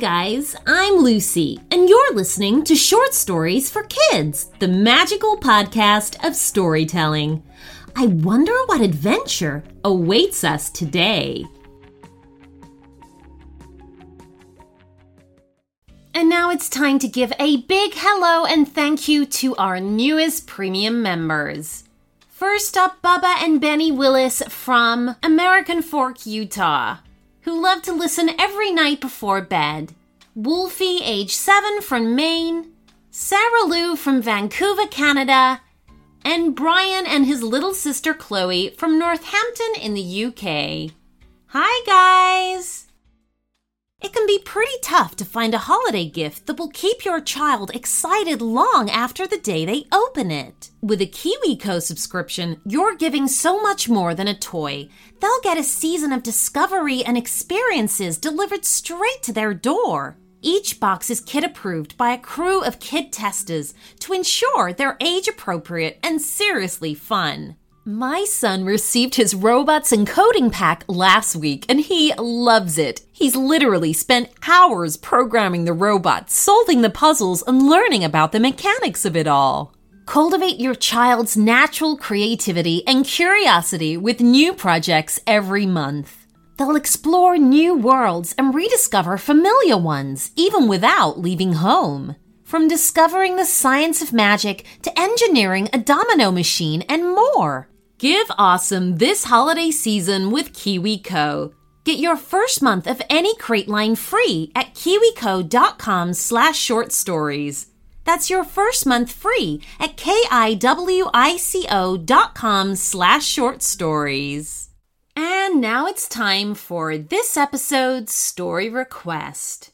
Guys, I'm Lucy, and you're listening to Short Stories for Kids, the magical podcast of storytelling. I wonder what adventure awaits us today. And now it's time to give a big hello and thank you to our newest premium members. First up, Bubba and Benny Willis from American Fork, Utah who love to listen every night before bed. Wolfie, age 7 from Maine, Sarah Lou from Vancouver, Canada, and Brian and his little sister Chloe from Northampton in the UK. Hi, guys! It can be pretty tough to find a holiday gift that will keep your child excited long after the day they open it. With a KiwiCo subscription, you're giving so much more than a toy. They'll get a season of discovery and experiences delivered straight to their door. Each box is kid approved by a crew of kid testers to ensure they're age appropriate and seriously fun. My son received his robots and coding pack last week and he loves it. He's literally spent hours programming the robots, solving the puzzles, and learning about the mechanics of it all. Cultivate your child's natural creativity and curiosity with new projects every month. They'll explore new worlds and rediscover familiar ones, even without leaving home. From discovering the science of magic to engineering a domino machine and more. Give awesome this holiday season with KiwiCo. Get your first month of any crate line free at kiwico.com slash short stories. That's your first month free at kiwico dot com slash short stories. And now it's time for this episode's story request.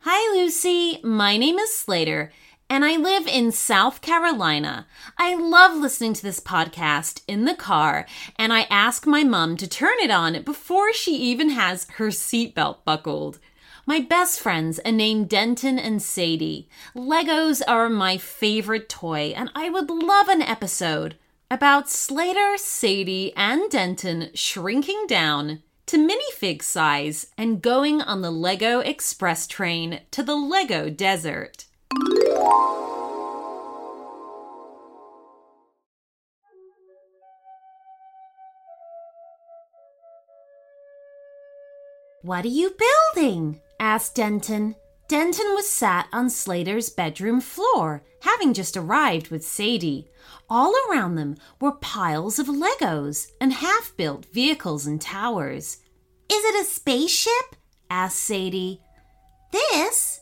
Hi, Lucy. My name is Slater and I live in South Carolina. I love listening to this podcast in the car, and I ask my mom to turn it on before she even has her seatbelt buckled. My best friends are named Denton and Sadie. Legos are my favorite toy, and I would love an episode about Slater, Sadie, and Denton shrinking down to minifig size and going on the Lego Express train to the Lego Desert. What are you building? asked Denton. Denton was sat on Slater's bedroom floor, having just arrived with Sadie. All around them were piles of Legos and half built vehicles and towers. Is it a spaceship? asked Sadie. This,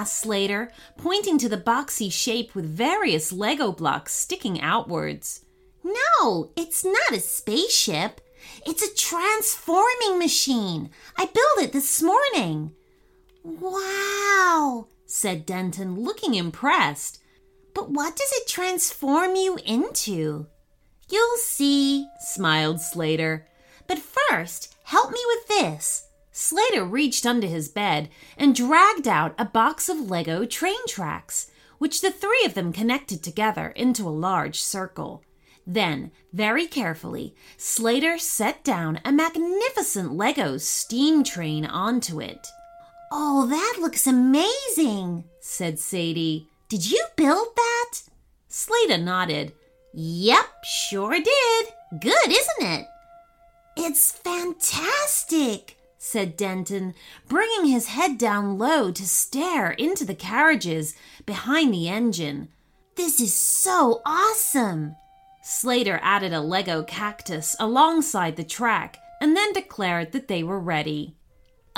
asked Slater, pointing to the boxy shape with various Lego blocks sticking outwards. No, it's not a spaceship. It's a transforming machine. I built it this morning. Wow, said Denton, looking impressed. But what does it transform you into? You'll see, smiled Slater. But first, help me with this. Slater reached under his bed and dragged out a box of Lego train tracks, which the three of them connected together into a large circle. Then, very carefully, Slater set down a magnificent Lego steam train onto it. Oh, that looks amazing, said Sadie. Did you build that? Slater nodded. Yep, sure did. Good, isn't it? It's fantastic, said Denton, bringing his head down low to stare into the carriages behind the engine. This is so awesome. Slater added a Lego cactus alongside the track and then declared that they were ready.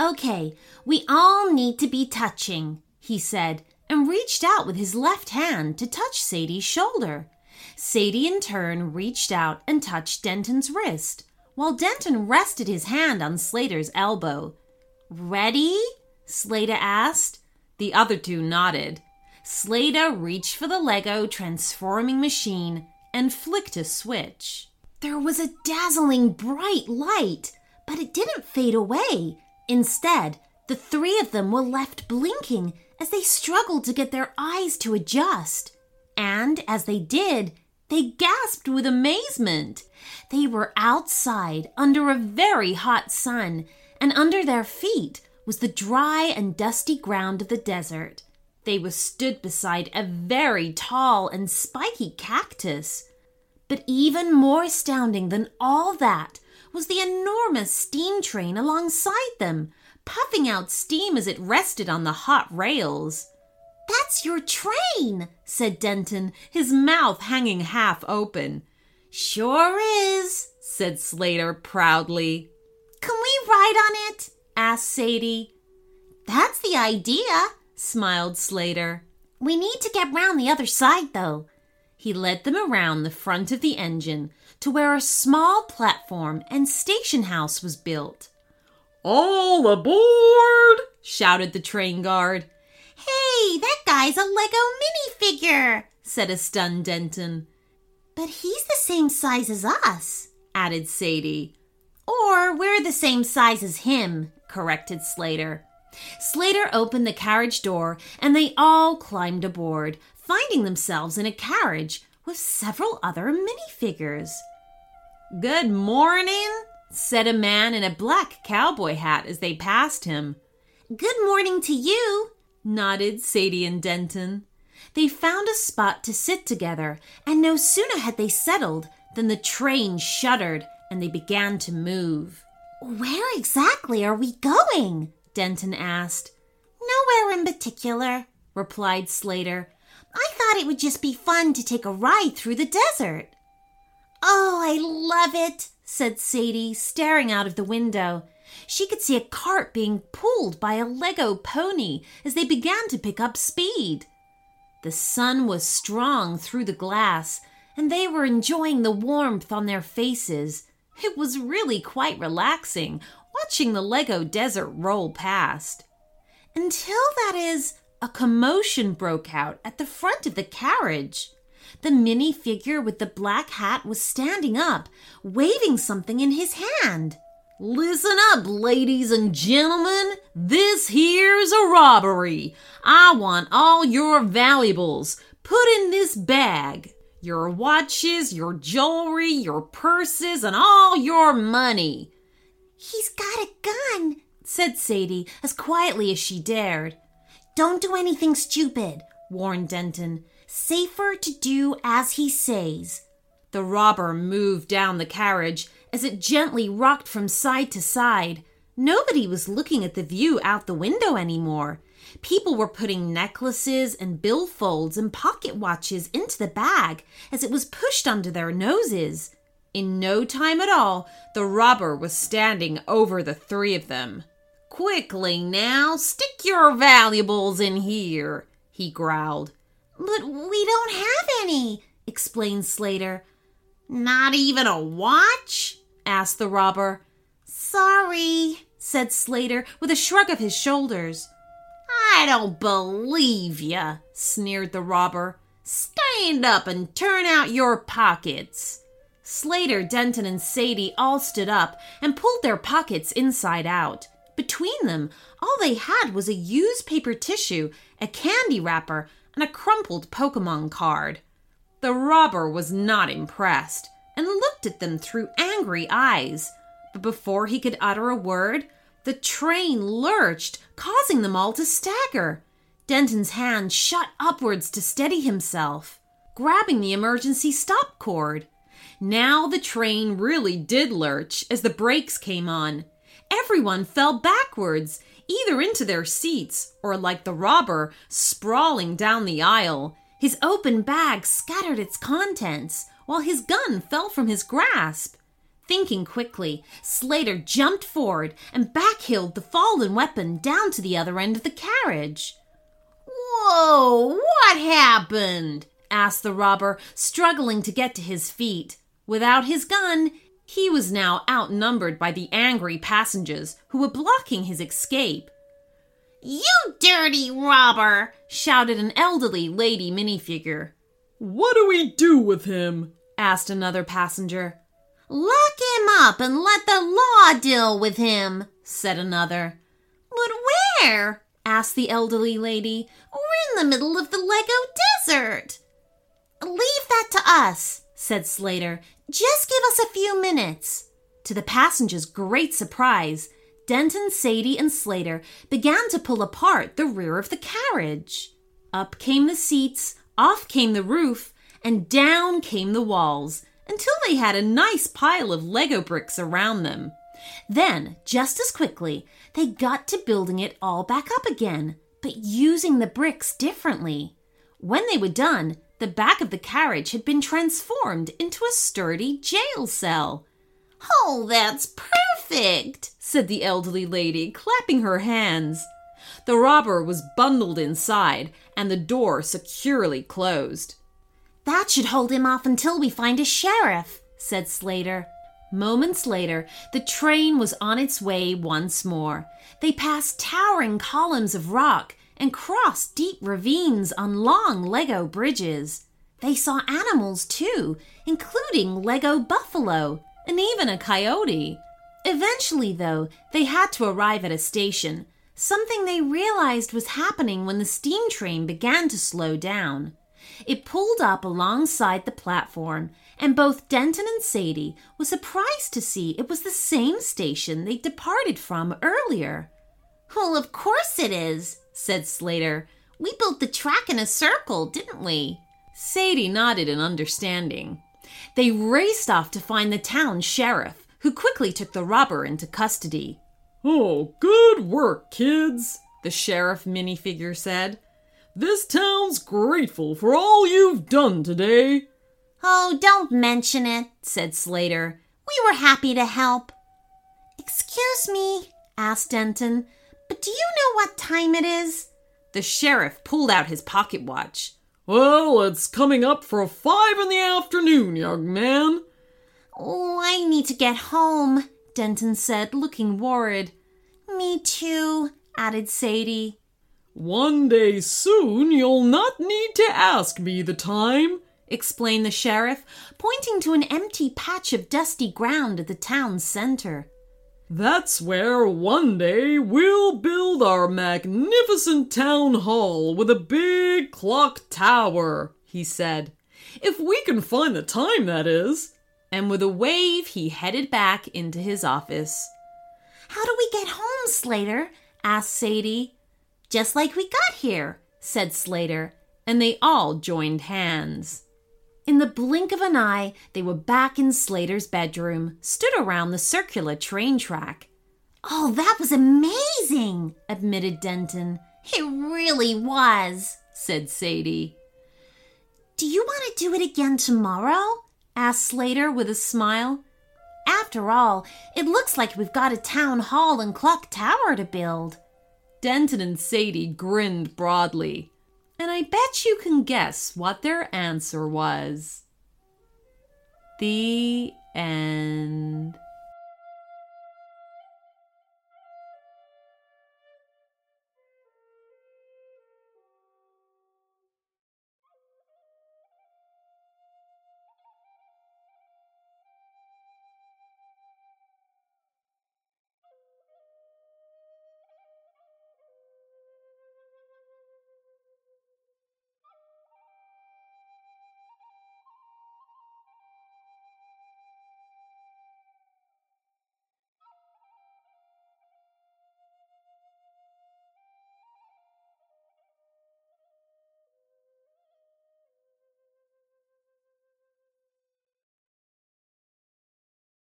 Okay, we all need to be touching, he said, and reached out with his left hand to touch Sadie's shoulder. Sadie, in turn, reached out and touched Denton's wrist, while Denton rested his hand on Slater's elbow. Ready? Slater asked. The other two nodded. Slater reached for the Lego transforming machine and flicked a switch. There was a dazzling bright light, but it didn't fade away. Instead, the three of them were left blinking as they struggled to get their eyes to adjust. And as they did, they gasped with amazement. They were outside under a very hot sun, and under their feet was the dry and dusty ground of the desert. They were stood beside a very tall and spiky cactus. But even more astounding than all that was the enormous steam train alongside them, puffing out steam as it rested on the hot rails. That's your train, said Denton, his mouth hanging half open. Sure is, said Slater proudly. Can we ride on it? asked Sadie. That's the idea, smiled Slater. We need to get round the other side, though. He led them around the front of the engine to where a small platform and station house was built. All aboard! shouted the train guard. Hey, that guy's a Lego minifigure, said a stunned Denton. But he's the same size as us, added Sadie. Or we're the same size as him, corrected Slater. Slater opened the carriage door and they all climbed aboard, finding themselves in a carriage with several other minifigures. Good morning, said a man in a black cowboy hat as they passed him. Good morning to you, nodded Sadie and Denton. They found a spot to sit together, and no sooner had they settled than the train shuddered and they began to move. Where exactly are we going? Denton asked. Nowhere in particular, replied Slater. I thought it would just be fun to take a ride through the desert. Oh, I love it, said Sadie, staring out of the window. She could see a cart being pulled by a Lego pony as they began to pick up speed. The sun was strong through the glass, and they were enjoying the warmth on their faces. It was really quite relaxing watching the Lego desert roll past. Until, that is, a commotion broke out at the front of the carriage. The mini figure with the black hat was standing up, waving something in his hand. Listen up, ladies and gentlemen. This here's a robbery. I want all your valuables put in this bag. Your watches, your jewelry, your purses, and all your money. He's got a gun, said Sadie as quietly as she dared. Don't do anything stupid, warned Denton. Safer to do as he says. The robber moved down the carriage as it gently rocked from side to side. Nobody was looking at the view out the window anymore. People were putting necklaces and billfolds and pocket watches into the bag as it was pushed under their noses. In no time at all, the robber was standing over the three of them. Quickly now, stick your valuables in here, he growled. But we don't have any, explained Slater. Not even a watch? Asked the robber. Sorry, said Slater with a shrug of his shoulders. I don't believe ya, sneered the robber. Stand up and turn out your pockets. Slater, Denton, and Sadie all stood up and pulled their pockets inside out. Between them, all they had was a used paper tissue, a candy wrapper, and a crumpled Pokemon card. The robber was not impressed and looked at them through angry eyes. But before he could utter a word, the train lurched, causing them all to stagger. Denton's hand shot upwards to steady himself, grabbing the emergency stop cord. Now the train really did lurch as the brakes came on. Everyone fell backwards, either into their seats or, like the robber, sprawling down the aisle. His open bag scattered its contents, while his gun fell from his grasp. Thinking quickly, Slater jumped forward and backheeled the fallen weapon down to the other end of the carriage. Whoa, what happened? asked the robber, struggling to get to his feet. Without his gun, he was now outnumbered by the angry passengers who were blocking his escape. You dirty robber! shouted an elderly lady minifigure. What do we do with him? asked another passenger. Lock him up and let the law deal with him, said another. But where? asked the elderly lady. We're in the middle of the Lego desert. Leave that to us, said Slater. Just give us a few minutes. To the passengers' great surprise, Denton, Sadie, and Slater began to pull apart the rear of the carriage. Up came the seats, off came the roof, and down came the walls until they had a nice pile of Lego bricks around them. Then, just as quickly, they got to building it all back up again, but using the bricks differently. When they were done, the back of the carriage had been transformed into a sturdy jail cell. Oh, that's perfect, said the elderly lady, clapping her hands. The robber was bundled inside and the door securely closed. That should hold him off until we find a sheriff, said Slater. Moments later, the train was on its way once more. They passed towering columns of rock and crossed deep ravines on long Lego bridges. They saw animals too, including Lego buffalo and even a coyote. Eventually, though, they had to arrive at a station, something they realized was happening when the steam train began to slow down. It pulled up alongside the platform, and both Denton and Sadie were surprised to see it was the same station they departed from earlier. Well, of course it is, said Slater. We built the track in a circle, didn't we? Sadie nodded in understanding. They raced off to find the town sheriff, who quickly took the robber into custody. Oh, good work, kids, the sheriff minifigure said. This town's grateful for all you've done today. Oh, don't mention it, said Slater. We were happy to help. Excuse me, asked Denton, but do you know what time it is? The sheriff pulled out his pocket watch. Well, it's coming up for five in the afternoon, young man. Oh, I need to get home, Denton said, looking worried. Me too, added Sadie. One day soon you'll not need to ask me the time, explained the sheriff, pointing to an empty patch of dusty ground at the town's center. That's where one day we'll build our magnificent town hall with a big clock tower, he said. If we can find the time, that is. And with a wave, he headed back into his office. How do we get home, Slater? asked Sadie. Just like we got here, said Slater, and they all joined hands. In the blink of an eye, they were back in Slater's bedroom, stood around the circular train track. Oh, that was amazing, admitted Denton. It really was, said Sadie. Do you want to do it again tomorrow? Asked Slater with a smile. After all, it looks like we've got a town hall and clock tower to build. Denton and Sadie grinned broadly, and I bet you can guess what their answer was. The end.